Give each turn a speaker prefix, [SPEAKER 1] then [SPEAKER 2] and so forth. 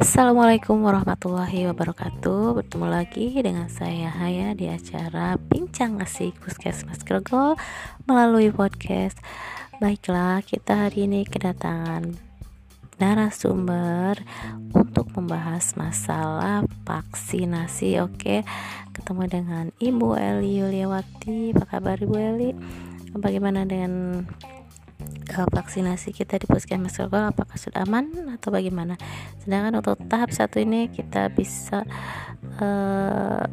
[SPEAKER 1] Assalamualaikum warahmatullahi wabarakatuh. Bertemu lagi dengan saya Haya di acara Bincang Asik Puskesmas Grogol Melalui podcast. Baiklah kita hari ini kedatangan narasumber Untuk membahas masalah vaksinasi. Oke ketemu dengan Ibu Eli Yuliawati. Apa kabar Ibu Eli? Bagaimana dengan vaksinasi kita di puskesmas lokal apakah sudah aman atau bagaimana? Sedangkan untuk tahap satu ini kita bisa uh,